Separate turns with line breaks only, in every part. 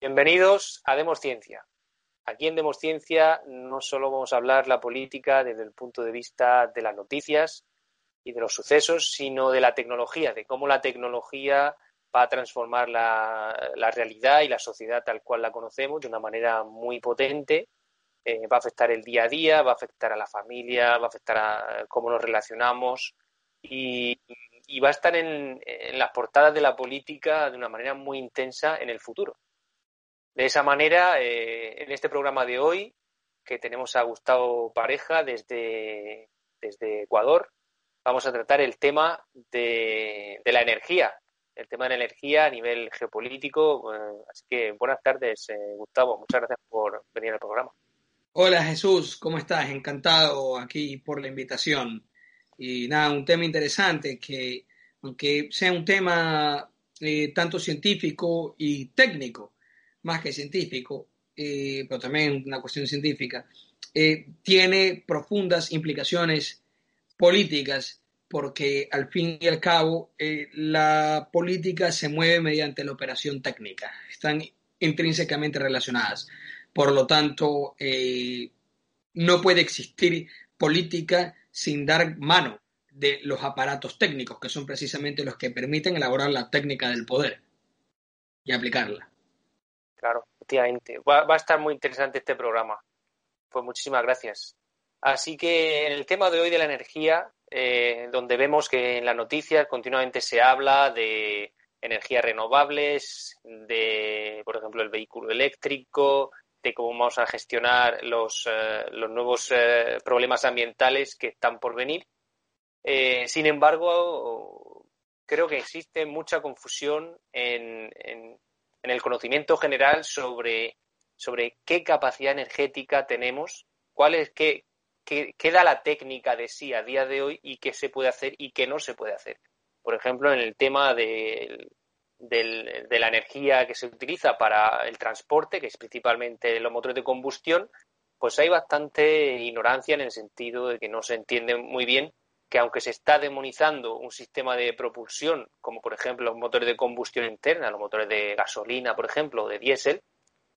Bienvenidos a Demos Ciencia. Aquí en Demos Ciencia no solo vamos a hablar la política desde el punto de vista de las noticias y de los sucesos, sino de la tecnología, de cómo la tecnología va a transformar la, realidad y la sociedad tal cual la conocemos de una manera muy potente. Eh, va a afectar el día a día, va a afectar a la familia, va a afectar a cómo nos relacionamos y, va a estar en las portadas de la política de una manera muy intensa en el futuro. De esa manera, eh, en este programa de hoy, que tenemos a Gustavo Pareja desde, Ecuador, vamos a tratar el tema de, la energía, el tema de la energía a nivel geopolítico. así que buenas tardes, eh, Gustavo. Muchas gracias por venir al programa.
Hola Jesús, ¿cómo estás? Encantado aquí por la invitación. Y nada, un tema interesante que, aunque sea un tema eh, tanto científico y técnico, más que científico, eh, pero también una cuestión científica, eh, tiene profundas implicaciones políticas porque al fin y al cabo la política se mueve mediante la operación técnica, están intrínsecamente relacionadas. Por lo tanto, no puede existir política sin dar mano de los aparatos técnicos, que son precisamente los que permiten elaborar la técnica del poder y aplicarla.
Claro, efectivamente. Va, a estar muy interesante este programa. Pues muchísimas gracias. Así que en el tema de hoy de la energía, eh, donde vemos que en las noticias continuamente se habla de energías renovables, de, por ejemplo, el vehículo eléctrico, de cómo vamos a gestionar los, eh, nuevos eh, problemas ambientales que están por venir. sin embargo, creo que existe mucha confusión en, el conocimiento general sobre, qué capacidad energética tenemos, cuál es, qué, qué, da la técnica de sí a día de hoy y qué se puede hacer y qué no se puede hacer. Por ejemplo, en el tema de, de la energía que se utiliza para el transporte, que es principalmente los motores de combustión, pues hay bastante ignorancia en el sentido de que no se entiende muy bien que aunque se está demonizando un sistema de propulsión, como por ejemplo los motores de combustión interna, los motores de gasolina, por ejemplo, o de diésel,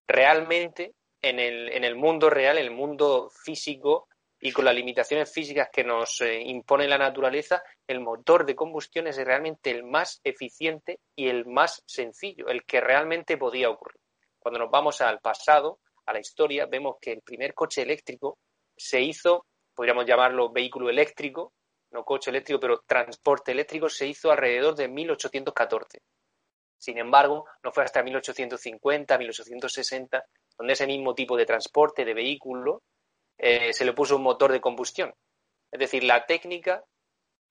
realmente en el, en el mundo real, en el mundo físico y con las limitaciones físicas que nos eh, impone la naturaleza, el motor de combustión es realmente el más eficiente y el más sencillo, el que realmente podía ocurrir. Cuando nos vamos al pasado, a la historia, vemos que el primer coche eléctrico se hizo, podríamos llamarlo vehículo eléctrico, no coche eléctrico, pero transporte eléctrico se hizo alrededor de 1814. Sin embargo, no fue hasta 1850, 1860, donde ese mismo tipo de transporte, de vehículo, eh, se le puso un motor de combustión. Es decir, la técnica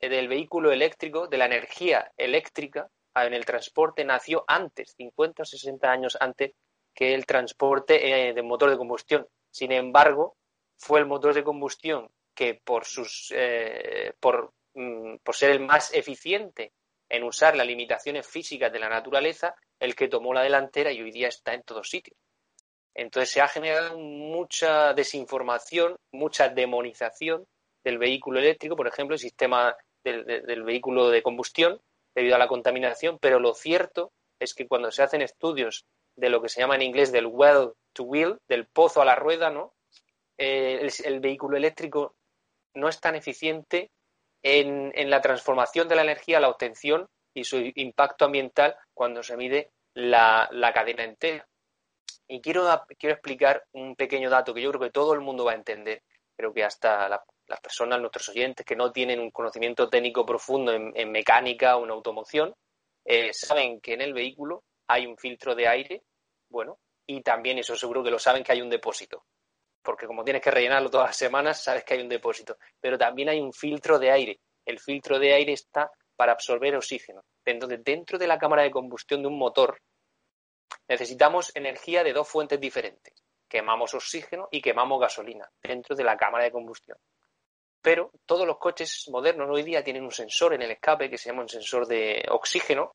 del vehículo eléctrico, de la energía eléctrica en el transporte nació antes, 50 o 60 años antes que el transporte eh, de motor de combustión. Sin embargo, fue el motor de combustión que por, sus, eh, por, mm, por ser el más eficiente en usar las limitaciones físicas de la naturaleza, el que tomó la delantera y hoy día está en todos sitios. Entonces se ha generado mucha desinformación, mucha demonización del vehículo eléctrico, por ejemplo, el sistema del, vehículo de combustión debido a la contaminación, pero lo cierto es que cuando se hacen estudios de lo que se llama en inglés del well to wheel, del pozo a la rueda, ¿no? Eh, el, vehículo eléctrico no es tan eficiente en, la transformación de la energía, la obtención y su impacto ambiental cuando se mide la, cadena entera. Y quiero, quiero explicar un pequeño dato que yo creo que todo el mundo va a entender. Creo que hasta las personas, nuestros oyentes, que no tienen un conocimiento técnico profundo en, mecánica o en automoción, eh, saben que en el vehículo hay un filtro de aire, bueno, y también eso seguro que lo saben que hay un depósito porque como tienes que rellenarlo todas las semanas, sabes que hay un depósito. Pero también hay un filtro de aire. El filtro de aire está para absorber oxígeno. Entonces, dentro de la cámara de combustión de un motor, necesitamos energía de dos fuentes diferentes. Quemamos oxígeno y quemamos gasolina dentro de la cámara de combustión. Pero todos los coches modernos hoy día tienen un sensor en el escape que se llama un sensor de oxígeno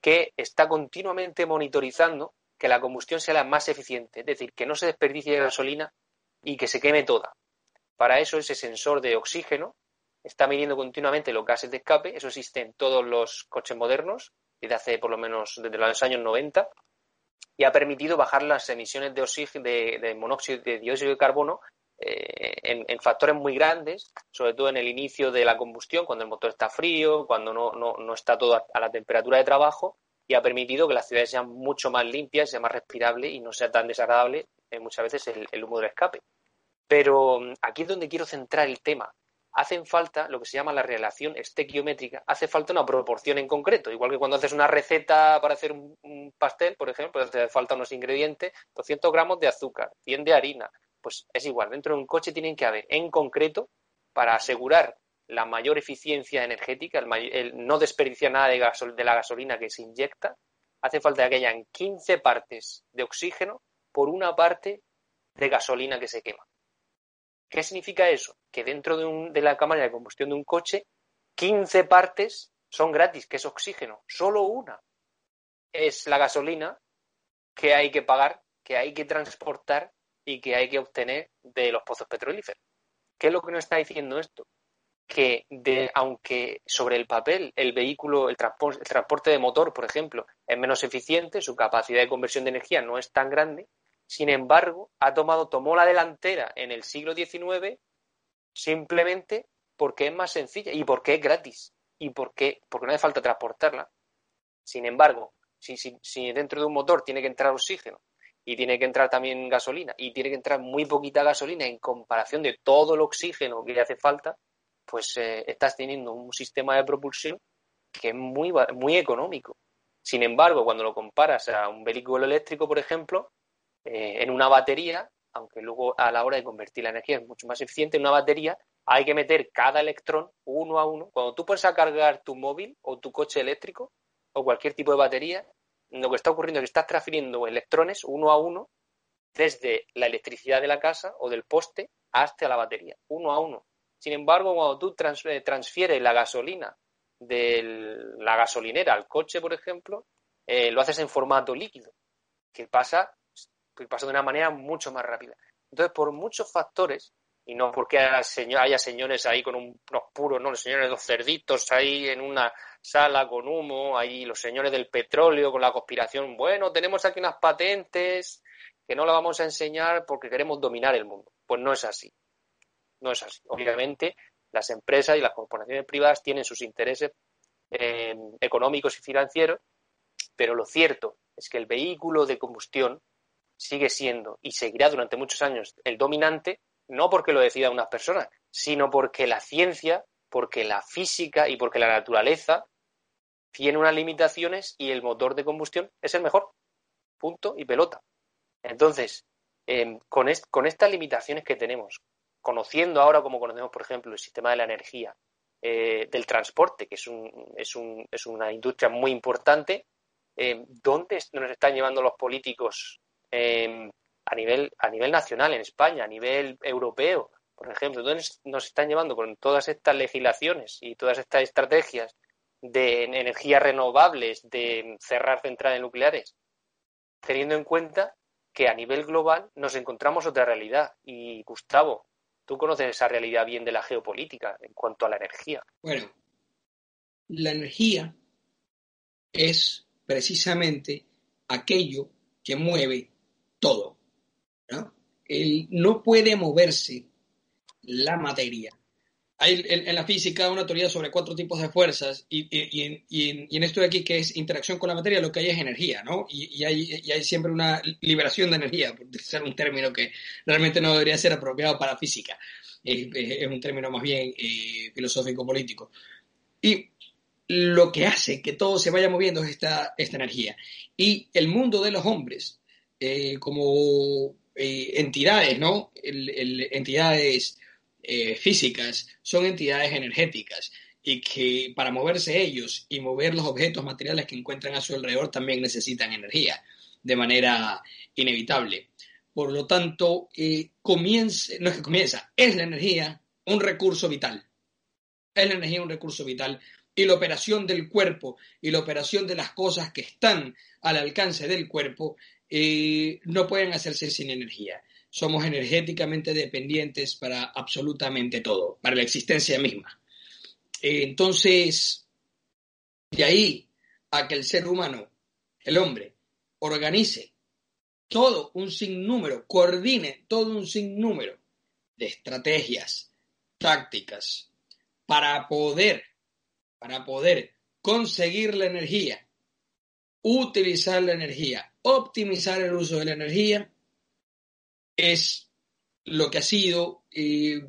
que está continuamente monitorizando que la combustión sea la más eficiente, es decir, que no se desperdicie gasolina y que se queme toda. Para eso ese sensor de oxígeno está midiendo continuamente los gases de escape, eso existe en todos los coches modernos, desde hace por lo menos desde los años 90, y ha permitido bajar las emisiones de, oxígeno, de, monóxido de dióxido de carbono eh, en, factores muy grandes, sobre todo en el inicio de la combustión, cuando el motor está frío, cuando no, no, está todo a, la temperatura de trabajo, y ha permitido que las ciudades sean mucho más limpias, sea más respirable y no sea tan desagradable eh, muchas veces el, el humo del escape. Pero mm, aquí es donde quiero centrar el tema hacen falta lo que se llama la relación estequiométrica, hace falta una proporción en concreto, igual que cuando haces una receta para hacer un, pastel, por ejemplo, pues hace falta unos ingredientes, 200 gramos de azúcar, 100 de harina, pues es igual, dentro de un coche tienen que haber en concreto para asegurar la mayor eficiencia energética, el, no desperdiciar nada de, de la gasolina que se inyecta, hace falta que hayan 15 partes de oxígeno por una parte de gasolina que se quema. ¿Qué significa eso? Que dentro de, la cámara de combustión de un coche, 15 partes son gratis, que es oxígeno. Solo una es la gasolina que hay que pagar, que hay que transportar y que hay que obtener de los pozos petrolíferos. ¿Qué es lo que nos está diciendo esto? Que aunque sobre el papel el vehículo, el transporte de motor, por ejemplo, es menos eficiente, su capacidad de conversión de energía no es tan grande, sin embargo, ha tomado, tomó la delantera en el siglo XIX simplemente porque es más sencilla y porque es gratis y porque, porque no hace falta transportarla. Sin embargo, si, si, dentro de un motor tiene que entrar oxígeno y tiene que entrar también gasolina y tiene que entrar muy poquita gasolina en comparación de todo el oxígeno que le hace falta, pues eh, estás teniendo un sistema de propulsión que es muy, muy económico. Sin embargo, cuando lo comparas a un vehículo eléctrico, por ejemplo, eh, en una batería, aunque luego a la hora de convertir la energía es mucho más eficiente, en una batería hay que meter cada electrón uno a uno. Cuando tú puedes a cargar tu móvil o tu coche eléctrico o cualquier tipo de batería, lo que está ocurriendo es que estás transfiriendo electrones uno a uno desde la electricidad de la casa o del poste hasta la batería, uno a uno. Sin embargo, cuando tú eh, transfieres la gasolina de la gasolinera al coche, por ejemplo, eh, lo haces en formato líquido, que pasa que pasa de una manera mucho más rápida. Entonces, por muchos factores, y no porque haya, señores ahí con unos puros, no, los señores de los cerditos ahí en una sala con humo, ahí los señores del petróleo con la conspiración, bueno, tenemos aquí unas patentes que no las vamos a enseñar porque queremos dominar el mundo. Pues no es así. No es así. Obviamente, las empresas y las corporaciones privadas tienen sus intereses eh, económicos y financieros, pero lo cierto es que el vehículo de combustión sigue siendo y seguirá durante muchos años el dominante, no porque lo decida unas personas, sino porque la ciencia, porque la física y porque la naturaleza tiene unas limitaciones y el motor de combustión es el mejor. Punto y pelota. Entonces, em, con, con, estas limitaciones que tenemos, conociendo ahora como conocemos, por ejemplo, el sistema de la energía, eh, del transporte, que es, un, es, un, es, una industria muy importante, em, ¿dónde nos están llevando los políticos a, nivel, a nivel nacional, en España, a nivel europeo, por ejemplo. Entonces nos están llevando con todas estas legislaciones y todas estas estrategias de energías renovables, de cerrar centrales nucleares, teniendo en cuenta que a nivel global nos encontramos otra realidad. Y Gustavo, tú conoces esa realidad bien de la geopolítica en cuanto a la energía.
Bueno, la energía es precisamente aquello que mueve todo. ¿no? no puede moverse la materia. Hay en, la física una teoría sobre cuatro tipos de fuerzas y, en, esto de aquí que es interacción con la materia lo que hay es energía, ¿no? Y, hay, siempre una liberación de energía, por ser un término que realmente no debería ser apropiado para física. Es, un término más bien eh, filosófico-político. Y lo que hace que todo se vaya moviendo es esta, esta energía. Y el mundo de los hombres eh, como eh, entidades, ¿no? entidades eh, físicas son entidades energéticas y que para moverse ellos y mover los objetos materiales que encuentran a su alrededor también necesitan energía de manera inevitable. Por lo tanto, comienza, no es que comienza, es la energía un recurso vital. Es la energía un recurso vital y la operación del cuerpo y la operación de las cosas que están al alcance del cuerpo eh, no pueden hacerse sin energía. Somos energéticamente dependientes para absolutamente todo, para la existencia misma. entonces, de ahí a que el ser humano, el hombre, organice todo un sinnúmero, coordine todo un sinnúmero de estrategias, tácticas, para poder, para poder conseguir la energía, utilizar la energía, optimizar el uso de la energía, es lo que ha sido eh,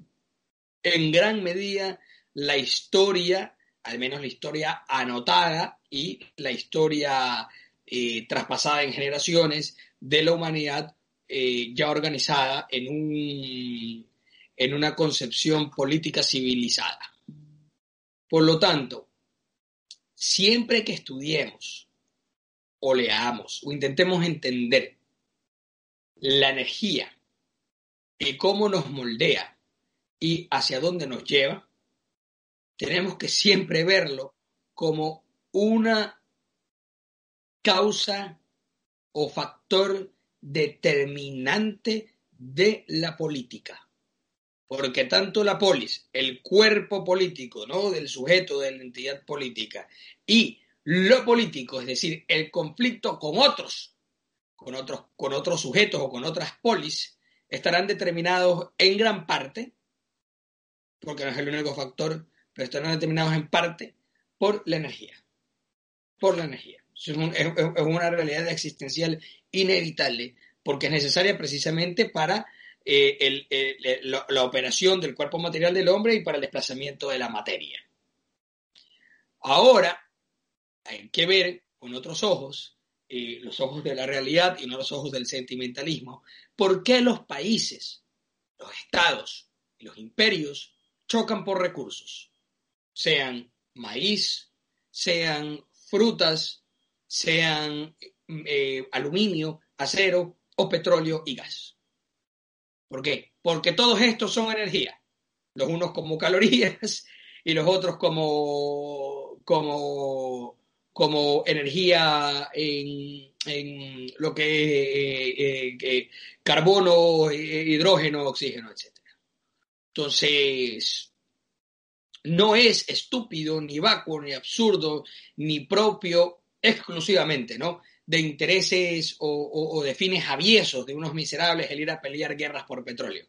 en gran medida la historia, al menos la historia anotada y la historia eh, traspasada en generaciones de la humanidad eh, ya organizada en, un, en una concepción política civilizada. Por lo tanto, siempre que estudiemos o leamos o intentemos entender la energía y cómo nos moldea y hacia dónde nos lleva, tenemos que siempre verlo como una causa o factor determinante de la política. Porque tanto la polis, el cuerpo político, ¿no? del sujeto de la entidad política, y lo político, es decir, el conflicto con otros, con otros, con otros sujetos o con otras polis, estarán determinados en gran parte, porque no es el único factor, pero estarán determinados en parte por la energía. Por la energía. Es, una realidad existencial inevitable, porque es necesaria precisamente para eh, la, operación del cuerpo material del hombre y para el desplazamiento de la materia. Ahora, hay que ver con otros ojos, eh, los ojos de la realidad y no los ojos del sentimentalismo, por qué los países, los estados y los imperios chocan por recursos, sean maíz, sean frutas, sean eh, aluminio, acero o petróleo y gas. ¿Por qué? Porque todos estos son energía, los unos como calorías y los otros como, como, como energía en, lo que es eh, eh, carbono, hidrógeno, oxígeno, etc. Entonces, no es estúpido, ni vacuo, ni absurdo, ni propio exclusivamente, ¿no? De intereses o, de fines aviesos de unos miserables el ir a pelear guerras por petróleo.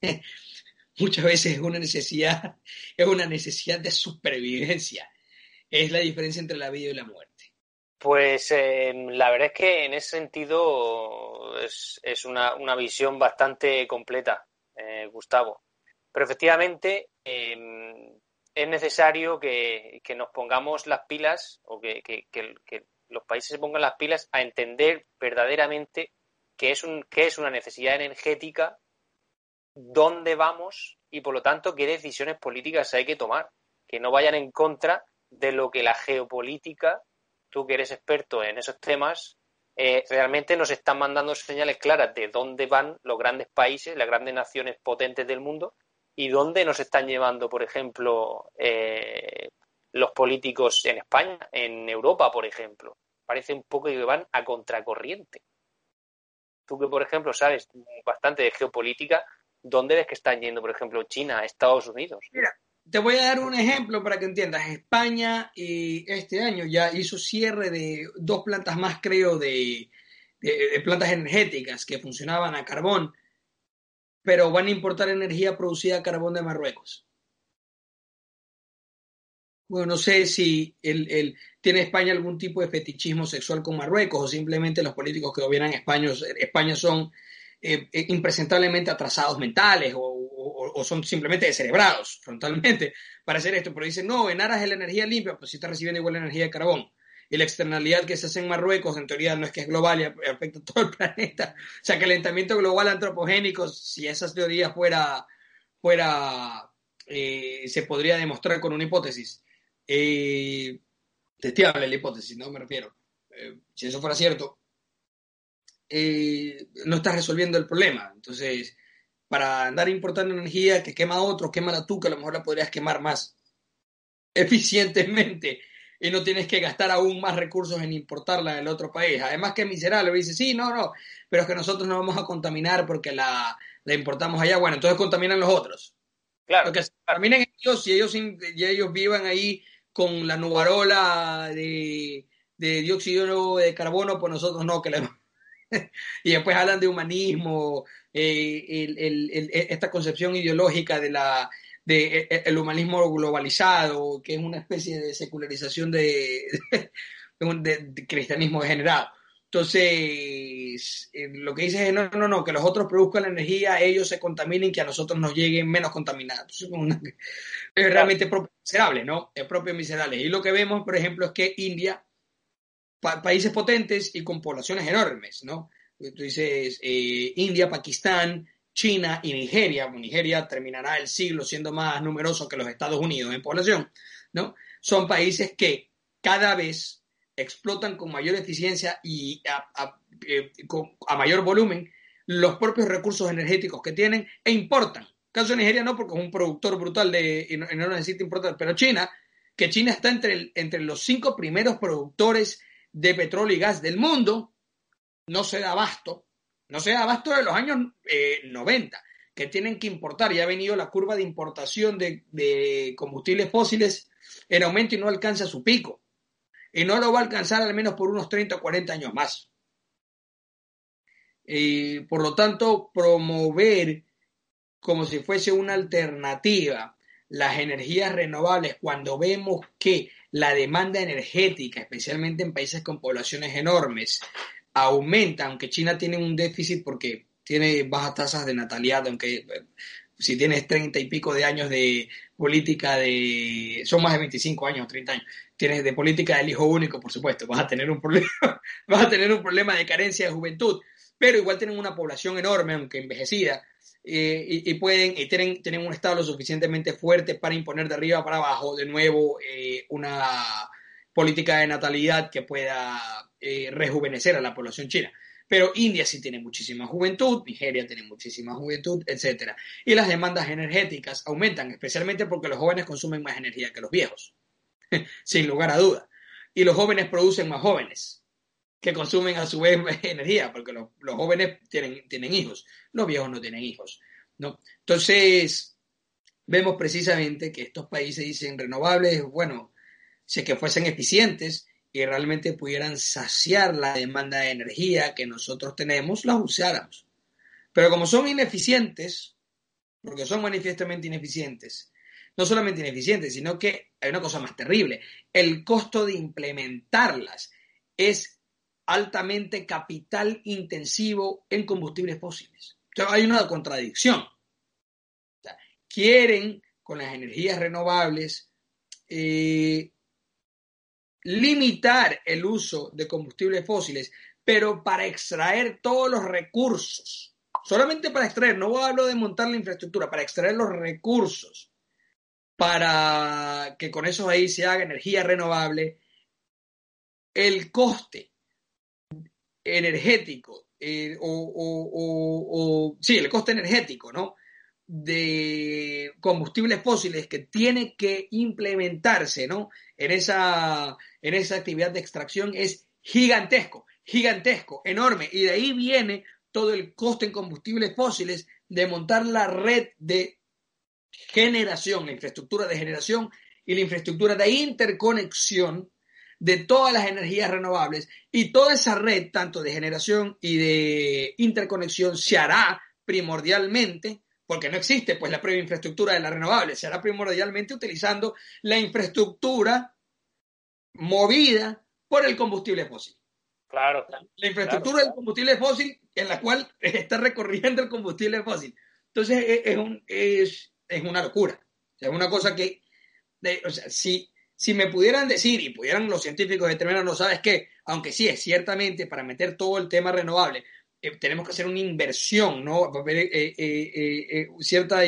Muchas veces es una necesidad, es una necesidad de supervivencia. Es la diferencia entre la vida y la muerte.
Pues em, la verdad es que en ese sentido es, una, visión bastante completa, eh, Gustavo. Pero efectivamente em, es necesario que, nos pongamos las pilas o que, los países se pongan las pilas a entender verdaderamente qué es, qué es una necesidad energética, dónde vamos y por lo tanto qué decisiones políticas hay que tomar, que no vayan en contra de lo que la geopolítica, tú que eres experto en esos temas, eh, realmente nos están mandando señales claras de dónde van los grandes países, las grandes naciones potentes del mundo y dónde nos están llevando, por ejemplo, eh, los políticos en España, en Europa, por ejemplo. Parece un poco que van a contracorriente. Tú que, por ejemplo, sabes bastante de geopolítica, ¿dónde ves que están yendo, por ejemplo, China, Estados Unidos?
Mira, te voy a dar un ejemplo para que entiendas. España y este año ya hizo cierre de dos plantas más, creo, de plantas energéticas que funcionaban a carbón pero van a importar energía producida a carbón de Marruecos. Bueno, no sé si el, tiene España algún tipo de fetichismo sexual con Marruecos o simplemente los políticos que gobiernan España, España son eh, eh, impresentablemente atrasados mentales o, son simplemente descerebrados frontalmente para hacer esto. Pero dicen, no, en aras de la energía limpia, pues si está recibiendo igual energía de carbón y la externalidad que se hace en Marruecos, en teoría no es que es global y afecta a todo el planeta. O sea, calentamiento global antropogénico, si esa teoría fuera, fuera eh, se podría demostrar con una hipótesis. Eh, testeable la hipótesis, ¿no? Me refiero. Eh, si eso fuera cierto, eh, no estás resolviendo el problema. Entonces, para andar importando energía que quema a otro, quema tú, que a lo mejor la podrías quemar más eficientemente y no tienes que gastar aún más recursos en importarla del otro país. Además que es miserable, dice, sí, no, no, pero es que nosotros no vamos a contaminar porque la, importamos allá, bueno, entonces contaminan los otros. Claro. que terminen ellos y ellos, y ellos vivan ahí con la nubarola de, de dióxido de carbono, pues nosotros no, que le... y después hablan de humanismo, eh, el, esta concepción ideológica de la de, e, e, el humanismo globalizado, que es una especie de secularización de, de, cristianismo degenerado. Entonces, eh, lo que dice es, no, no, no, que los otros produzcan la energía, ellos se contaminen, que a nosotros nos lleguen menos contaminados. Es, realmente propio miserable, ¿no? Es propio miserable. Y lo que vemos, por ejemplo, es que India, países potentes y con poblaciones enormes, ¿no? Tú dices eh, India, Pakistán, China y Nigeria. Nigeria terminará el siglo siendo más numeroso que los Estados Unidos en población, ¿no? Son países que cada vez explotan con mayor eficiencia y eh, a, mayor volumen los propios recursos energéticos que tienen e importan. Caso de Nigeria no, porque es un productor brutal de, y no, necesita importar, pero China, que China está entre, entre los cinco primeros productores de petróleo y gas del mundo, no se da abasto, no se da abasto de los años 90, eh, que tienen que importar. Ya ha venido la curva de importación de, de combustibles fósiles en aumento y no alcanza su pico y no lo va a alcanzar al menos por unos 30 o 40 años más. Y por lo tanto, promover como si fuese una alternativa las energías renovables cuando vemos que la demanda energética, especialmente en países con poblaciones enormes, aumenta, aunque China tiene un déficit porque tiene bajas tasas de natalidad, aunque eh, si tienes treinta y pico de años de política de, son más de 25 años, 30 años, tienes de política del hijo único, por supuesto, vas a tener un problema, vas a tener un problema de carencia de juventud, pero igual tienen una población enorme, aunque envejecida, eh, y, pueden y tienen, tienen un estado lo suficientemente fuerte para imponer de arriba para abajo de nuevo eh, una política de natalidad que pueda eh, rejuvenecer a la población china. Pero India sí tiene muchísima juventud, Nigeria tiene muchísima juventud, etc. Y las demandas energéticas aumentan, especialmente porque los jóvenes consumen más energía que los viejos. sin lugar a duda. Y los jóvenes producen más jóvenes, que consumen a su vez energía, porque los, jóvenes tienen, tienen, hijos, los viejos no tienen hijos. ¿no? Entonces, vemos precisamente que estos países dicen renovables, bueno, si que fuesen eficientes y realmente pudieran saciar la demanda de energía que nosotros tenemos, las usáramos. Pero como son ineficientes, porque son manifiestamente ineficientes, no solamente ineficientes, sino que hay una cosa más terrible. El costo de implementarlas es altamente capital intensivo en combustibles fósiles. Entonces, hay una contradicción. quieren con las energías renovables eh, limitar el uso de combustibles fósiles, pero para extraer todos los recursos, solamente para extraer, no hablo de montar la infraestructura, para extraer los recursos para que con eso ahí se haga energía renovable, el coste energético, eh, o, sí, el coste energético, ¿no? de combustibles fósiles que tiene que implementarse ¿no? en, esa, en esa actividad de extracción es gigantesco, gigantesco, enorme. Y de ahí viene todo el coste en combustibles fósiles de montar la red de generación, la infraestructura de generación y la infraestructura de interconexión de todas las energías renovables y toda esa red, tanto de generación y de interconexión, se hará primordialmente, porque no existe pues la previa infraestructura de la renovable, se hará primordialmente utilizando la infraestructura movida por el combustible fósil.
Claro.
La infraestructura del combustible fósil en la cual está recorriendo el combustible fósil. Entonces es, un, es, es una locura. es una cosa que, o sea, si, si me pudieran decir y pudieran los científicos determinar, no sabes qué, aunque sí, es ciertamente para meter todo el tema renovable, eh, tenemos que hacer una inversión, ¿no? Eh, eh, cierta,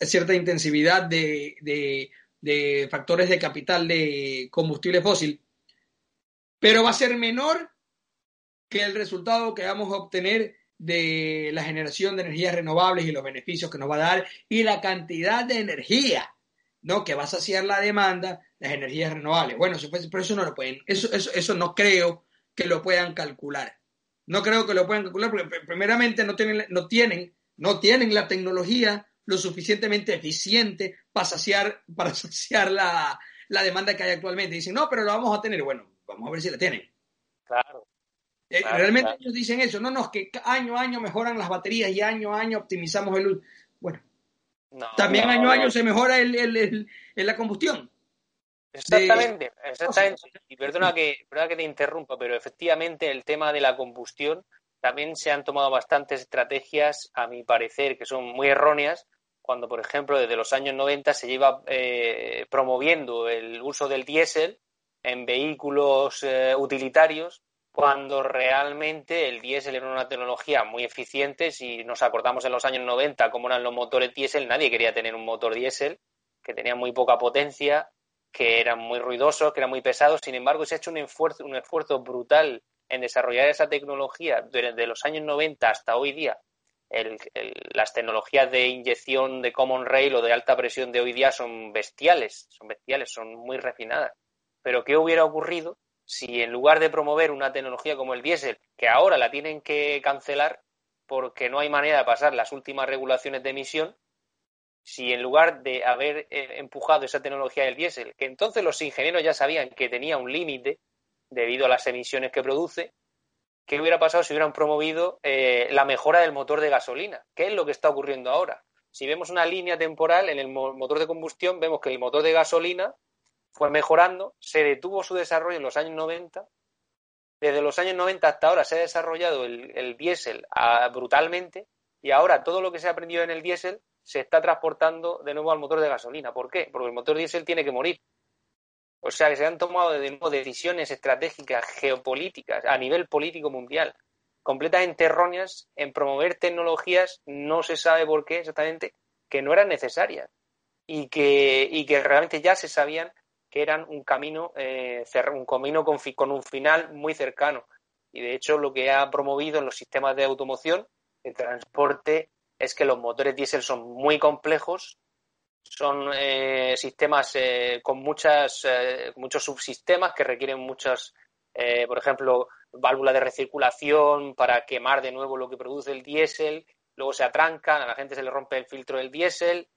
cierta intensividad de, de factores de capital de combustible fósil, pero va a ser menor que el resultado que vamos a obtener de la generación de energías renovables y los beneficios que nos va a dar y la cantidad de energía ¿no? que va a saciar la demanda, las energías renovables. Bueno, pero eso no lo pueden, eso, eso, eso no creo que lo puedan calcular. No creo que lo puedan calcular porque primeramente no tienen, no tienen no tienen la tecnología lo suficientemente eficiente para saciar, para saciar la, la demanda que hay actualmente. Dicen, no, pero lo vamos a tener. Bueno, vamos a ver si la tienen.
Claro.
Eh, realmente ellos dicen eso, no, no, es que año a año mejoran las baterías y año a año optimizamos el... También año a año se mejora el, el, la combustión.
Exactamente, exactamente. Y perdona que, perdona que te interrumpa, pero efectivamente el tema de la combustión también se han tomado bastantes estrategias, a mi parecer, que son muy erróneas, cuando, por ejemplo, desde los años 90 se lleva eh, promoviendo el uso del diésel en vehículos eh, utilitarios, cuando realmente el diésel era una tecnología muy eficiente. Si nos acordamos en los años 90 cómo eran los motores diésel, nadie quería tener un motor diésel, que tenía muy poca potencia, que eran muy ruidosos, que eran muy pesados. Sin embargo, se ha hecho un esfuerzo, un esfuerzo brutal en desarrollar esa tecnología desde los años 90 hasta hoy día, las tecnologías de inyección de common rail o de alta presión de hoy día son bestiales, son bestiales, son muy refinadas. Pero ¿qué hubiera ocurrido si en lugar de promover una tecnología como el diésel, que ahora la tienen que cancelar porque no hay manera de pasar las últimas regulaciones de emisión, si en lugar de haber eh, empujado esa tecnología del diésel, que entonces los ingenieros ya sabían que tenía un límite, debido a las emisiones que produce, ¿qué hubiera pasado si hubieran promovido eh, la mejora del motor de gasolina? ¿Qué es lo que está ocurriendo ahora? Si vemos una línea temporal en el motor de combustión, vemos que el motor de gasolina fue mejorando, se detuvo su desarrollo en los años 90. Desde los años 90 hasta ahora se ha desarrollado el, diésel ah, brutalmente y ahora todo lo que se ha aprendido en el diésel se está transportando de nuevo al motor de gasolina. ¿Por qué? Porque el motor diésel tiene que morir. O sea que se han tomado de nuevo decisiones estratégicas, geopolíticas, a nivel político mundial, completamente erróneas en promover tecnologías, no se sabe por qué exactamente, que no eran necesarias y que, y que realmente ya se sabían que eran un camino, eh, un camino con, con un final muy cercano. Y de hecho lo que ha promovido en los sistemas de automoción, de transporte, es que los motores diésel son muy complejos, son eh, sistemas eh, con muchas, eh, muchos subsistemas que requieren muchas, por ejemplo, válvulas de recirculación para quemar de nuevo lo que produce el diésel, luego se atrancan, a la gente se le rompe el filtro del diésel,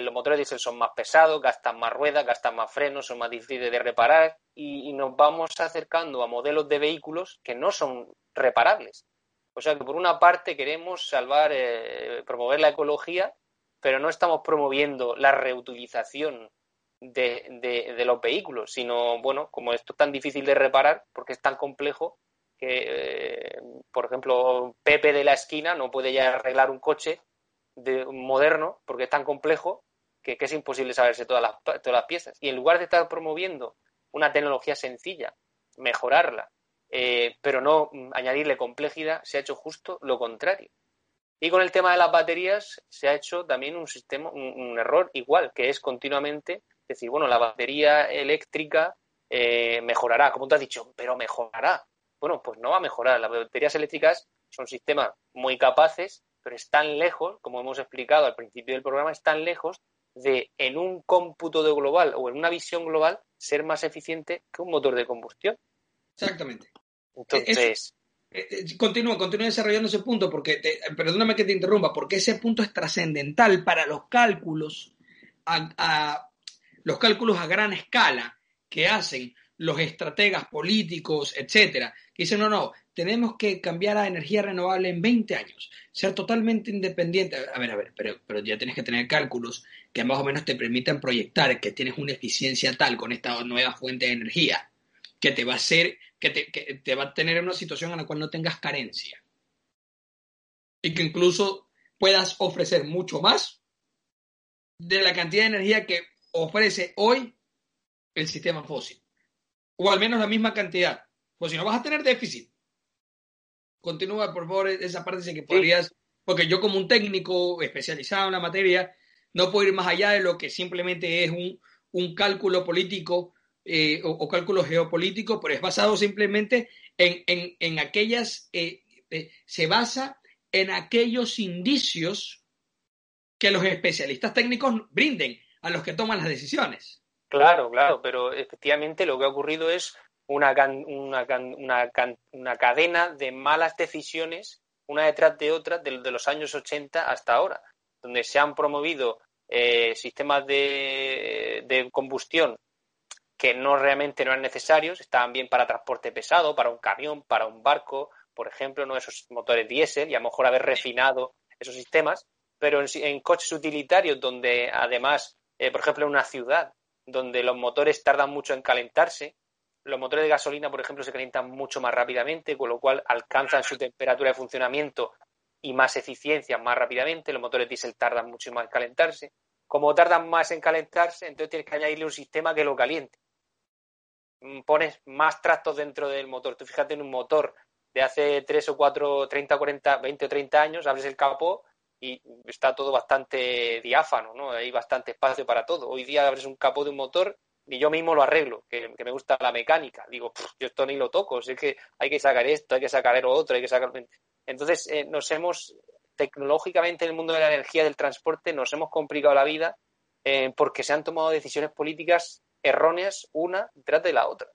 los motores diésel son más pesados, gastan más ruedas, gastan más frenos, son más difíciles de reparar y, nos vamos acercando a modelos de vehículos que no son reparables. O sea que por una parte queremos salvar, promover la ecología pero no estamos promoviendo la reutilización de, los vehículos, sino, bueno, como esto es tan difícil de reparar, porque es tan complejo, que, eh, por ejemplo, Pepe de la esquina no puede ya arreglar un coche de, moderno porque es tan complejo que, es imposible saberse todas las, todas las piezas. Y en lugar de estar promoviendo una tecnología sencilla, mejorarla, eh, pero no añadirle complejidad, se ha hecho justo lo contrario. Y con el tema de las baterías se ha hecho también un sistema, un, error igual, que es continuamente decir, bueno, la batería eléctrica eh, mejorará, como tú has dicho, pero mejorará. Bueno, pues no va a mejorar. Las baterías eléctricas son sistemas muy capaces, pero están lejos, como hemos explicado al principio del programa, están lejos de en un cómputo de global o en una visión global ser más eficiente que un motor de combustión.
Exactamente.
Entonces,
eh, eh, continúa, continúa desarrollando ese punto, porque, perdóname que te interrumpa, porque ese punto es trascendental para los cálculos, a, los cálculos a gran escala que hacen los estrategas políticos, etcétera, que dicen, no, no, tenemos que cambiar a energía renovable en 20 años, ser totalmente independiente. A ver, a ver, pero, pero ya tienes que tener cálculos que más o menos te permitan proyectar que tienes una eficiencia tal con esta nueva fuente de energía que te va a hacer, que te, va a tener en una situación en la cual no tengas carencia. Y que incluso puedas ofrecer mucho más de la cantidad de energía que ofrece hoy el sistema fósil. O al menos la misma cantidad. Pues si no vas a tener déficit. Continúa, por favor, esa parte de que podrías, porque yo como un técnico especializado en la materia, no puedo ir más allá de lo que simplemente es un, un cálculo político eh, o, cálculo geopolítico, pero es basado simplemente en, aquellas, eh, eh, se basa en aquellos indicios que los especialistas técnicos brinden a los que toman las decisiones.
Claro, claro, pero efectivamente lo que ha ocurrido es una, una, una, una cadena de malas decisiones una detrás de otra de, los años 80 hasta ahora, donde se han promovido eh, sistemas de, de, combustión que no realmente no eran necesarios, estaban bien para transporte pesado, para un camión, para un barco, por ejemplo, no esos motores diésel y a lo mejor haber refinado esos sistemas, pero en, coches utilitarios donde además, eh, por ejemplo, en una ciudad donde los motores tardan mucho en calentarse, los motores de gasolina, por ejemplo, se calientan mucho más rápidamente, con lo cual alcanzan su temperatura de funcionamiento y más eficiencia más rápidamente. Los motores diésel tardan mucho más en calentarse. Como tardan más en calentarse, entonces tienes que añadirle un sistema que lo caliente. Mm, pones más tractos dentro del motor. Tú fíjate en un motor de hace 3 o 4, 30, 40, 20 o 30 años, abres el capó y está todo bastante diáfano, ¿no? Hay bastante espacio para todo. Hoy día abres un capó de un motor y yo mismo lo arreglo, que, me gusta la mecánica. Digo, yo esto ni lo toco, es que hay que sacar esto, hay que sacar lo otro, hay que sacar... Entonces, eh, nos hemos, tecnológicamente en el mundo de la energía, del transporte, nos hemos complicado la vida eh, porque se han tomado decisiones políticas erróneas una detrás de la otra.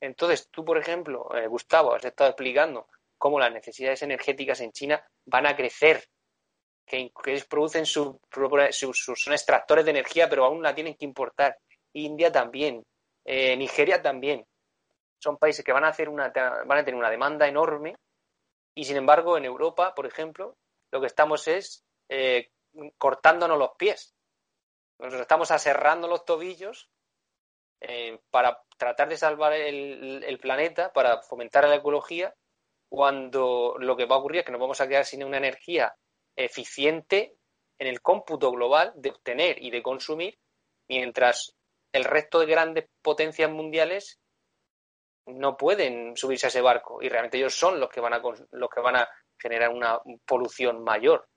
Entonces, tú, por ejemplo, eh, Gustavo, has estado explicando cómo las necesidades energéticas en China van a crecer que, ellos producen sus, son extractores de energía, pero aún la tienen que importar. India también, eh, Nigeria también. Son países que van a, hacer una, van a tener una demanda enorme y, sin embargo, en Europa, por ejemplo, lo que estamos es eh, cortándonos los pies. Nos estamos aserrando los tobillos eh, para tratar de salvar el, el, planeta, para fomentar la ecología, cuando lo que va a ocurrir es que nos vamos a quedar sin una energía eficiente en el cómputo global de obtener y de consumir, mientras el resto de grandes potencias mundiales no pueden subirse a ese barco y realmente ellos son los que van a los que van a generar una polución mayor.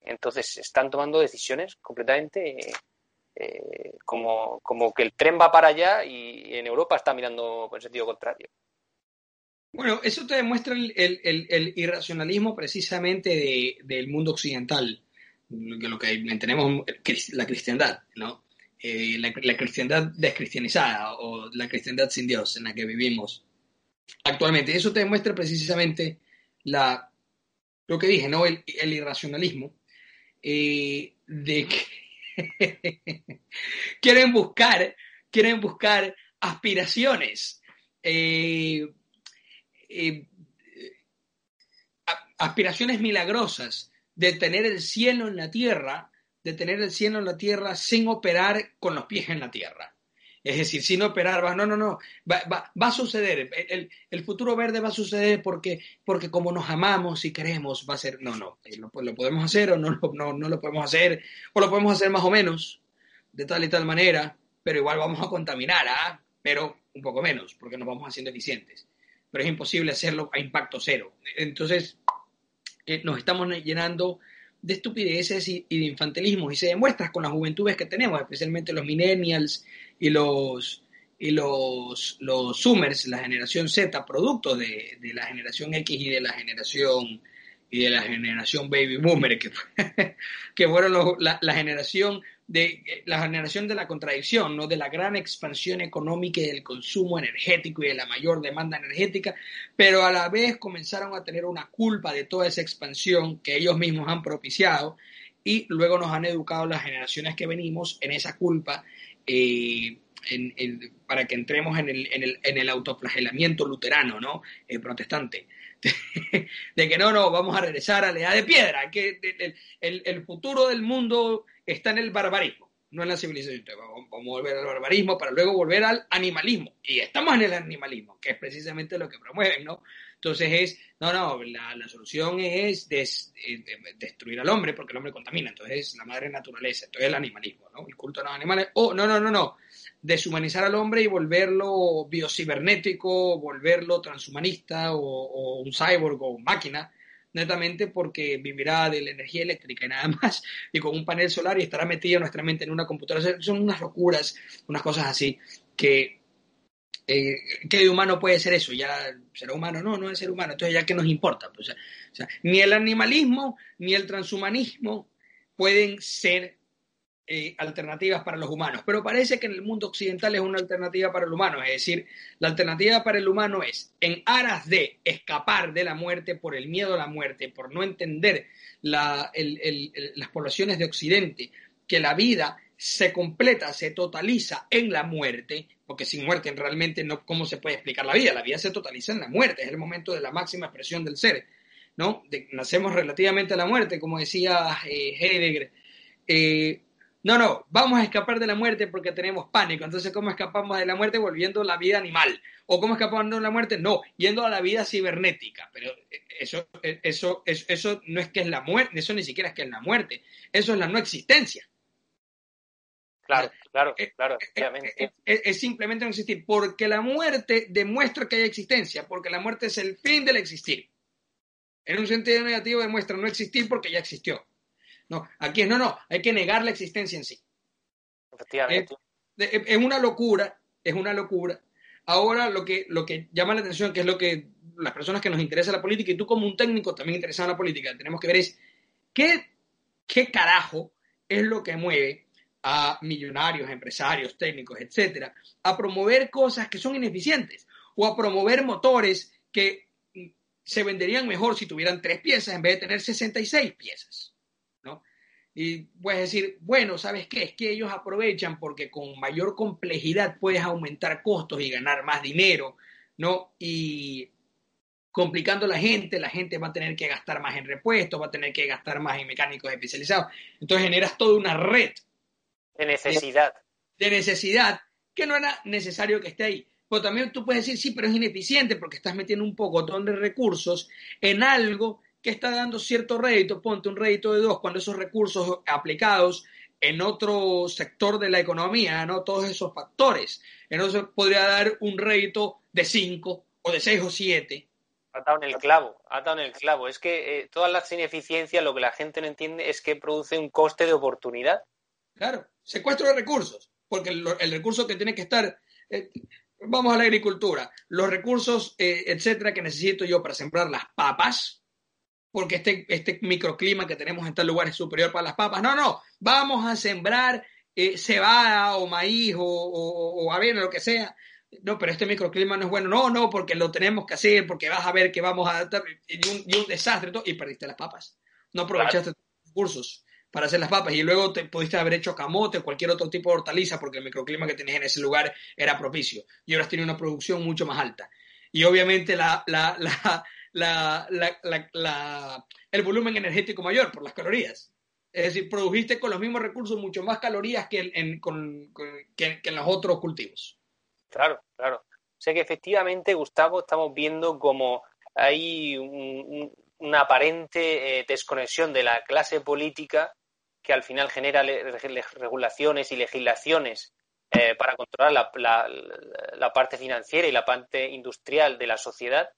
Entonces están tomando decisiones completamente eh, como, como que el tren va para allá y en Europa está mirando el sentido contrario.
Bueno, eso te demuestra el, irracionalismo precisamente del mundo occidental, que lo que tenemos la cristiandad, ¿no? Eh, la, cristiandad descristianizada o la cristiandad sin Dios en la que vivimos actualmente. Eso te demuestra precisamente la, lo que dije, ¿no? El, irracionalismo eh, de que quieren buscar, quieren buscar aspiraciones. Eh, aspiraciones milagrosas de tener el cielo en la tierra, de tener el cielo en la tierra sin operar con los pies en la tierra. Es decir, sin operar, va, no, no, no, va, a suceder, el, futuro verde va a suceder porque, porque como nos amamos y queremos, va a ser, no, no, eh, lo, podemos hacer o no, no, no lo podemos hacer, o lo podemos hacer más o menos, de tal y tal manera, pero igual vamos a contaminar, ¿ah? pero un poco menos, porque nos vamos haciendo eficientes pero es imposible hacerlo a impacto cero. Entonces, eh, nos estamos llenando de estupideces y, de infantilismo y se demuestra con las juventudes que tenemos, especialmente los millennials y los y los, los la generación Z, producto de, de, la generación X y de la generación y de la generación Baby Boomer, que, que fueron la, la, generación de la generación de la contradicción, ¿no? de la gran expansión económica y del consumo energético y de la mayor demanda energética, pero a la vez comenzaron a tener una culpa de toda esa expansión que ellos mismos han propiciado y luego nos han educado las generaciones que venimos en esa culpa eh, para que entremos en el, en el, el autoflagelamiento luterano, ¿no? Eh, protestante. De, que no, no, vamos a regresar a la edad de piedra, que el, el futuro del mundo está en el barbarismo, no en la civilización. vamos, a volver al barbarismo para luego volver al animalismo. Y estamos en el animalismo, que es precisamente lo que promueven, ¿no? Entonces es, no, no, la, solución es eh, destruir al hombre porque el hombre contamina. Entonces es la madre naturaleza, entonces el animalismo, ¿no? El culto a los animales. O, no, no, no, no. Deshumanizar al hombre y volverlo biocibernético, volverlo transhumanista o, o un cyborg o máquina netamente porque vivirá de la energía eléctrica y nada más, y con un panel solar y estará metido nuestra mente en una computadora. Son unas locuras, unas cosas así, que, eh, ¿qué de humano puede ser eso? ¿Ya será humano? No, no es ser humano. Entonces, ¿ya qué nos importa? Pues, ni el animalismo ni el transhumanismo pueden ser eh, alternativas para los humanos, pero parece que en el mundo occidental es una alternativa para el humano, es decir, la alternativa para el humano es, en aras de escapar de la muerte por el miedo a la muerte, por no entender las poblaciones de Occidente, que la vida se completa, se totaliza en la muerte, porque sin muerte realmente no, ¿cómo se puede explicar la vida? La vida se totaliza en la muerte, es el momento de la máxima expresión del ser, ¿no? nacemos relativamente a la muerte, como decía eh, Heidegger, eh, no, no, vamos a escapar de la muerte porque tenemos pánico. Entonces, ¿cómo escapamos de la muerte? Volviendo a la vida animal. ¿O cómo escapamos de la muerte? No, yendo a la vida cibernética. Pero eso, eso, eso, eso no es que es la muerte, eso ni siquiera es que es la muerte. Eso es la no existencia.
Claro, claro, eh, claro, eh,
eh, Es, es, simplemente no existir, porque la muerte demuestra que hay existencia, porque la muerte es el fin del existir. En un sentido negativo demuestra no existir porque ya existió. No, aquí es no, no, hay que negar la existencia en sí.
Efectivamente.
Es, una locura, es una locura. Ahora lo que, lo que llama la atención, que es lo que las personas que nos interesa la política, y tú como un técnico también interesado en la política, tenemos que ver es qué, qué carajo es lo que mueve a millonarios, empresarios, técnicos, etcétera, a promover cosas que son ineficientes o a promover motores que se venderían mejor si tuvieran tres piezas en vez de tener 66 piezas. Y puedes decir, bueno, ¿sabes qué? Es que ellos aprovechan porque con mayor complejidad puedes aumentar costos y ganar más dinero, ¿no? Y complicando a la gente, la gente va a tener que gastar más en repuestos, va a tener que gastar más en mecánicos especializados. Entonces generas toda una red.
De necesidad.
De, necesidad que no era necesario que esté ahí. Pero también tú puedes decir, sí, pero es ineficiente porque estás metiendo un pocotón de recursos en algo que está dando cierto rédito, ponte un rédito de dos, cuando esos recursos aplicados en otro sector de la economía, ¿no? Todos esos factores. Entonces podría dar un rédito de cinco o de seis o siete.
Ha dado en el clavo, ha dado en el clavo. Es que eh, todas las ineficiencias, lo que la gente no entiende es que produce un coste de oportunidad.
Claro, secuestro de recursos, porque el, recurso que tiene que estar, eh, vamos a la agricultura, los recursos, eh, etcétera, que necesito yo para sembrar las papas, porque este, este microclima que tenemos en tal lugar es superior para las papas. No, no, vamos a sembrar eh, cebada o maíz o, o, avena, lo que sea. No, pero este microclima no es bueno. No, no, porque lo tenemos que hacer, porque vas a ver que vamos a... Y un, y un desastre y perdiste las papas. No aprovechaste tus recursos para hacer las papas y luego te pudiste haber hecho camote o cualquier otro tipo de hortaliza porque el microclima que tenías en ese lugar era propicio y ahora tienes una producción mucho más alta. Y obviamente la, la, la, la, la, el volumen energético mayor por las calorías. Es decir, produjiste con los mismos recursos mucho más calorías que en, con, que, en los otros cultivos.
Claro, claro. O sea que efectivamente, Gustavo, estamos viendo como hay una aparente eh, desconexión de la clase política que al final genera regulaciones y legislaciones eh, para controlar la, la, parte financiera y la parte industrial de la sociedad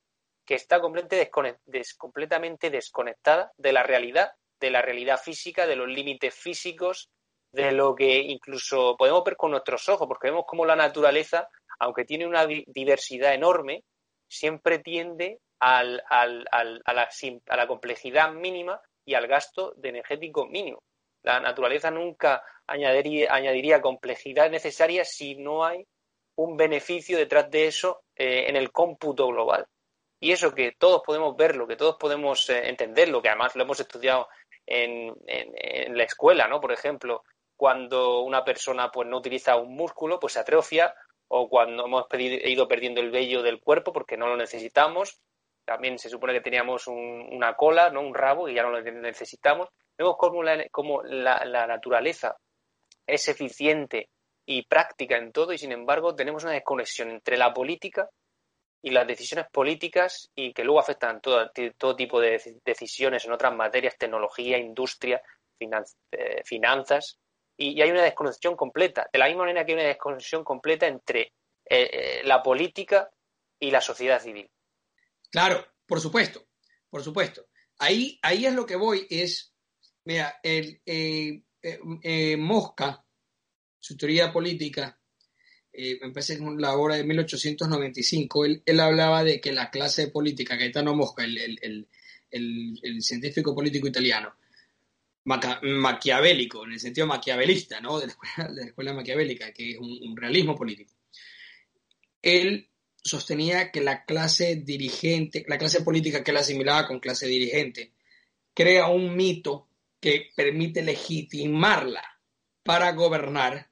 que está completamente desconectada de la realidad, de la realidad física, de los límites físicos, de lo que incluso podemos ver con nuestros ojos, porque vemos como la naturaleza, aunque tiene una diversidad enorme, siempre tiende al, a, la, complejidad mínima y al gasto de energético mínimo. La naturaleza nunca añadiría, añadiría complejidad necesaria si no hay un beneficio detrás de eso eh, en el cómputo global. Y eso que todos podemos verlo, que todos podemos eh, entenderlo, que además lo hemos estudiado en, en, la escuela, ¿no? Por ejemplo, cuando una persona pues no utiliza un músculo, pues se atrofia, o cuando hemos ido perdiendo el vello del cuerpo porque no lo necesitamos. También se supone que teníamos una cola, ¿no? un rabo, y ya no lo necesitamos. Vemos cómo, la, la, la naturaleza es eficiente y práctica en todo, y sin embargo tenemos una desconexión entre la política y las decisiones políticas y que luego afectan todo, todo tipo de decisiones en otras materias, tecnología, industria, eh, finanzas, y, hay una desconexión completa. De la misma manera que hay una desconexión completa entre eh, eh, la política y la sociedad civil.
Claro, por supuesto, por supuesto. Ahí, ahí es lo que voy, es, mira, el, Mosca, su teoría política, eh, empecé con la obra de 1895, él, él, hablaba de que la clase política, Gaetano Mosca, el, el, el, científico político italiano, maquiavélico, en el sentido maquiavelista, ¿no? De la escuela, maquiavélica, que es un, realismo político. Él sostenía que la clase dirigente, la clase política que él asimilaba con clase dirigente, crea un mito que permite legitimarla para gobernar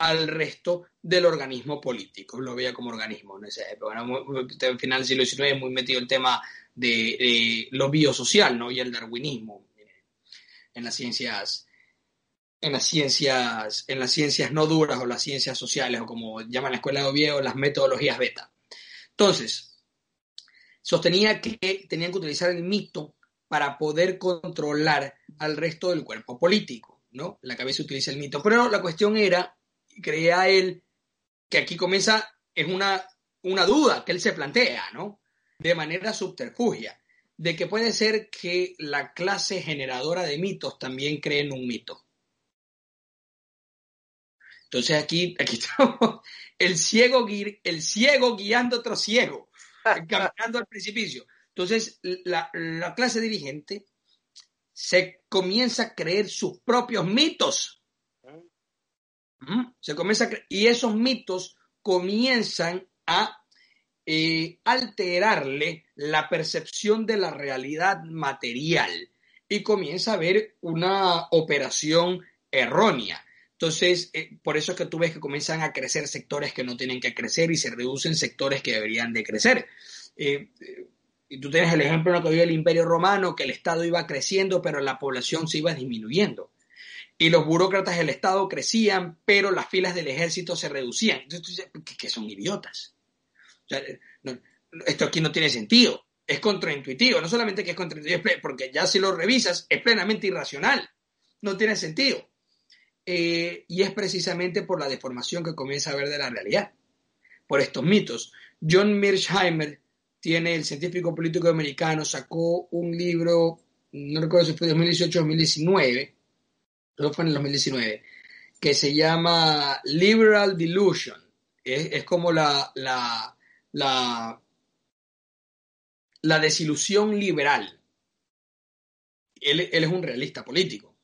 al resto del organismo político. Lo veía como organismo en esa época. Al final del siglo XIX muy metido el tema de, lo biosocial ¿no? y el darwinismo en las ciencias en las ciencias en las ciencias no duras o las ciencias sociales o como llaman la escuela de Oviedo las metodologías beta. Entonces, sostenía que tenían que utilizar el mito para poder controlar al resto del cuerpo político, ¿no? La cabeza utiliza el mito, pero la cuestión era creía él que aquí comienza es una una duda que él se plantea, ¿no? De manera subterfugia de que puede ser que la clase generadora de mitos también cree en un mito. Entonces aquí, aquí estamos, el ciego, el ciego guiando otro ciego, caminando al precipicio. Entonces la, clase dirigente se comienza a creer sus propios mitos. Se comienza y esos mitos comienzan a eh, alterarle la percepción de la realidad material y comienza a ver una operación errónea. Entonces, eh, por eso es que tú ves que comienzan a crecer sectores que no tienen que crecer y se reducen sectores que deberían de crecer. Eh, y tú tienes el ejemplo en lo que vio el Imperio Romano, que el Estado iba creciendo, pero la población se iba disminuyendo. Y los burócratas del Estado crecían, pero las filas del ejército se reducían. Entonces que son idiotas esto aquí no tiene sentido. Es contraintuitivo. No solamente que es contraintuitivo, porque ya si lo revisas, es plenamente irracional. No tiene sentido. Eh, y es precisamente por la deformación que comienza a ver de la realidad, por estos mitos. John Mearsheimer tiene, el científico político americano, sacó un libro, no recuerdo si fue 2018 o 2019, creo fue en el 2019, que se llama Liberal Delusion. Es, como la, la, la desilusión liberal. Él, es un realista político,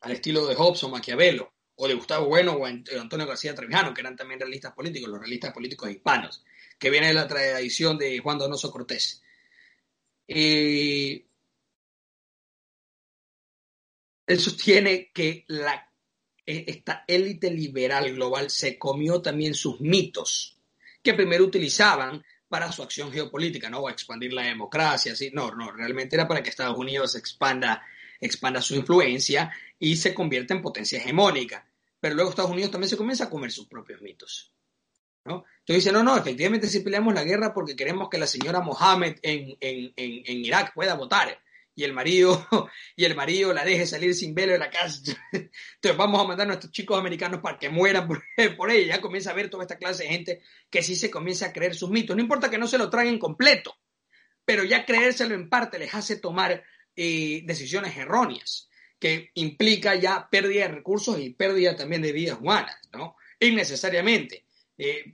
al estilo de Hobbes o Maquiavelo, o de Gustavo Bueno o Antonio García Trevijano, que eran también realistas políticos, los realistas políticos hispanos, que viene de la tradición de Juan Donoso Cortés. Eh, él sostiene que la, e, esta élite liberal global se comió también sus mitos que primero utilizaban para su acción geopolítica, ¿no? Expandir la democracia, ¿sí? No, no, realmente era para que Estados Unidos expanda, expanda su influencia y se convierta en potencia hegemónica. Pero luego Estados Unidos también se comienza a comer sus propios mitos. ¿no? Entonces dice, no, no, efectivamente si peleamos la guerra porque queremos que la señora Mohammed en, en, en, en Irak pueda votar y el marido y el marido la deje salir sin velo de la casa. Entonces vamos a mandar a nuestros chicos americanos para que mueran por, ella. Ya comienza a ver toda esta clase de gente que sí se comienza a creer sus mitos. No importa que no se lo traigan completo, pero ya creérselo en parte les hace tomar eh, decisiones erróneas, que implica ya pérdida de recursos y pérdida también de vidas humanas, ¿no? Innecesariamente. Eh,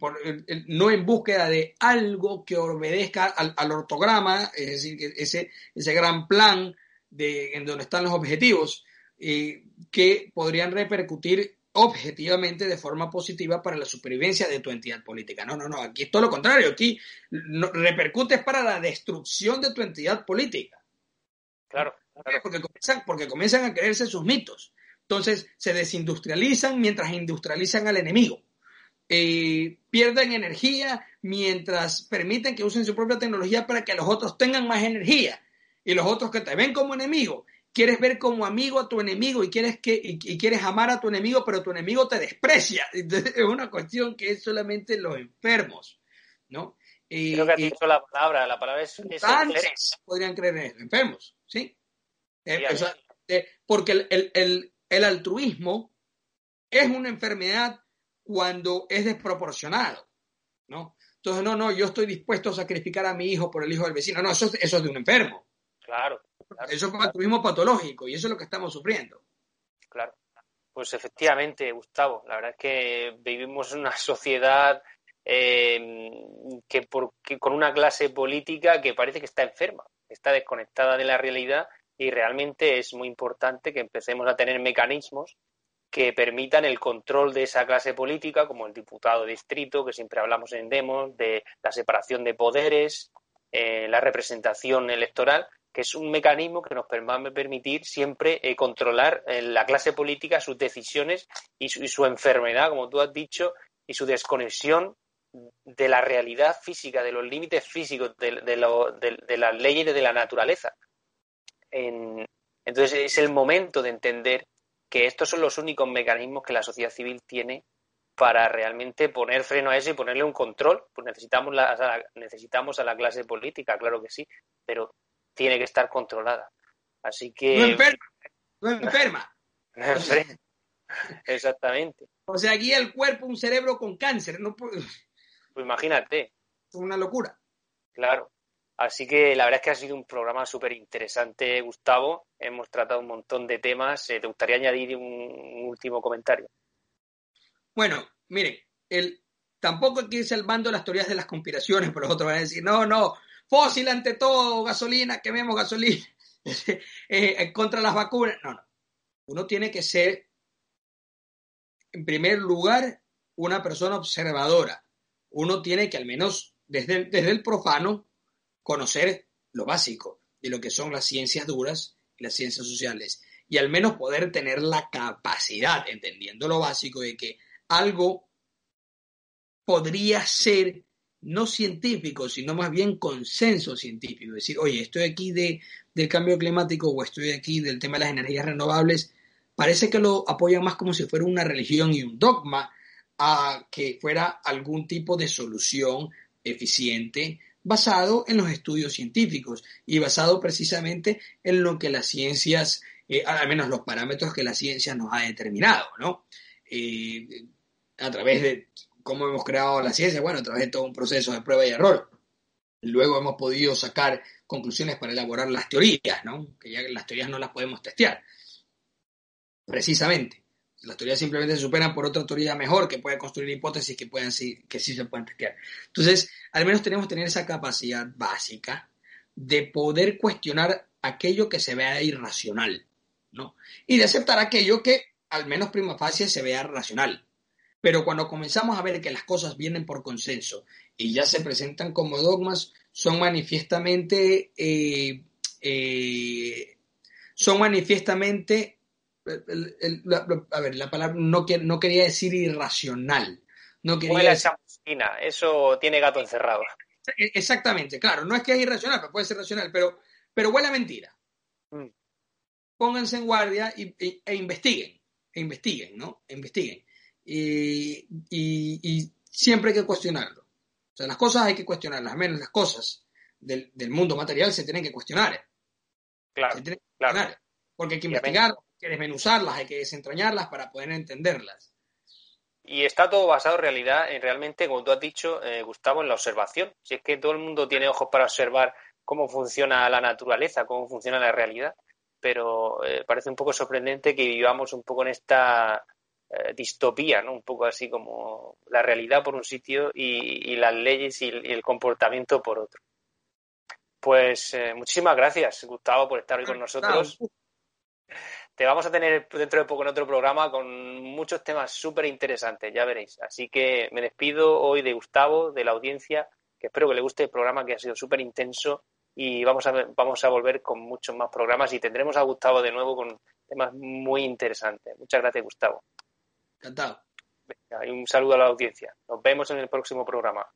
no en búsqueda de algo que obedezca al, ortograma, es decir, que ese, ese gran plan de, en donde están los objetivos, eh, que podrían repercutir objetivamente de forma positiva para la supervivencia de tu entidad política. No, no, no, aquí es todo lo contrario, aquí no, repercute para la destrucción de tu entidad política.
Claro,
Porque, comienzan, porque comienzan a creerse sus mitos. Entonces se desindustrializan mientras industrializan al enemigo. Eh, pierden energía mientras permiten que usen su propia tecnología para que los otros tengan más energía. Y los otros que te ven como enemigo, quieres ver como amigo a tu enemigo y quieres, que, y, quieres amar a tu enemigo, pero tu enemigo te desprecia. es una cuestión que es solamente los enfermos, ¿no?
Creo que has dicho la palabra, la palabra es,
podrían creer en eso, enfermos, ¿sí? Eh, eh, porque el, el, el altruismo es una enfermedad cuando es desproporcionado, ¿no? Entonces, no, no, yo estoy dispuesto a sacrificar a mi hijo por el hijo del vecino. No, eso, eso es de un enfermo.
Claro.
Eso es altruismo patológico y eso es lo que estamos sufriendo.
Claro. Pues efectivamente, Gustavo, la verdad es que vivimos en una sociedad eh, que, con una clase política que parece que está enferma, está desconectada de la realidad y realmente es muy importante que empecemos a tener mecanismos que permitan el control de esa clase política, como el diputado distrito, que siempre hablamos en Demos, de la separación de poderes, eh, la representación electoral, que es un mecanismo que nos va a permitir siempre eh, controlar eh, la clase política, sus decisiones y su, enfermedad, como tú has dicho, y su desconexión de la realidad física, de los límites físicos, de, de las leyes de la naturaleza. entonces es el momento de entender que estos son los únicos mecanismos que la sociedad civil tiene para realmente poner freno a eso y ponerle un control. Pues necesitamos, la, necesitamos a la clase política, claro que sí, pero tiene que estar controlada. Así que.
No enferma. No enferma.
Exactamente.
O sea, aquí el cuerpo, un cerebro con cáncer. No
Pues imagínate.
Es una locura.
Claro. Así que la verdad es que ha sido un programa súper interesante, Gustavo. Hemos tratado un montón de temas. Eh, ¿Te gustaría añadir un, último comentario?
Bueno, miren, el, tampoco aquí de las teorías de las conspiraciones, pero otros van a decir, no, no, fósil ante todo, gasolina, quememos gasolina, eh, contra las vacunas. No, no. Uno tiene que ser, en primer lugar, una persona observadora. Uno tiene que, al menos desde, desde el profano, conocer lo básico de lo que son las ciencias duras y las ciencias sociales. Y al menos poder tener la capacidad, entendiendo lo básico, de que algo podría ser no científico, sino más bien consenso científico. Decir, oye, estoy aquí de, del cambio climático o estoy aquí del tema de las energías renovables. Parece que lo apoyan más como si fuera una religión y un dogma a que fuera algún tipo de solución eficiente basado en los estudios científicos y basado precisamente en lo que las ciencias, eh, al menos los parámetros que la ciencia nos ha determinado, ¿no? Eh, a través de cómo hemos creado la ciencia, bueno, a través de todo un proceso de prueba y error. Luego hemos podido sacar conclusiones para elaborar las teorías, ¿no? Que ya las teorías no las podemos testear. Precisamente. Las teorías simplemente se superan por otra teoría mejor que puede construir hipótesis que, puedan, que sí se pueden testear. Entonces, al menos tenemos que tener esa capacidad básica de poder cuestionar aquello que se vea irracional, ¿no? Y de aceptar aquello que, al menos prima facie, se vea racional. Pero cuando comenzamos a ver que las cosas vienen por consenso y ya se presentan como dogmas, son manifiestamente, eh, eh, son manifiestamente a ver, la palabra no, no quería decir irracional. No quería
decir... eso tiene gato encerrado.
E, exactamente, claro, no es que es irracional, pero puede ser racional, pero, pero huele a mentira. Mm. Pónganse en guardia y, e investiguen, e investiguen, ¿no? E investiguen. Y, y, siempre hay que cuestionarlo. O sea, las cosas hay que cuestionarlas, al menos las cosas del, del mundo material se tienen que cuestionar.
Claro, claro.
Porque hay que investigar, que desmenuzarlas, hay que desentrañarlas para poder entenderlas.
Y está todo basado en realidad, en realmente, como tú has dicho, eh, Gustavo, en la observación. Si es que todo el mundo tiene ojos para observar cómo funciona la naturaleza, cómo funciona la realidad, pero eh, parece un poco sorprendente que vivamos un poco en esta eh, distopía, ¿no? Un poco así como la realidad por un sitio y, las leyes y, el comportamiento por otro. Pues muchísimas gracias, Gustavo, por estar hoy con nosotros. Te vamos a tener dentro de poco en otro programa con muchos temas súper interesantes, ya veréis. Así que me despido hoy de Gustavo, de la audiencia, que espero que le guste el programa que ha sido súper intenso y vamos a, vamos a volver con muchos más programas y tendremos a Gustavo de nuevo con temas muy interesantes. Muchas gracias, Gustavo.
Encantado.
y un saludo a la audiencia. Nos vemos en el próximo programa.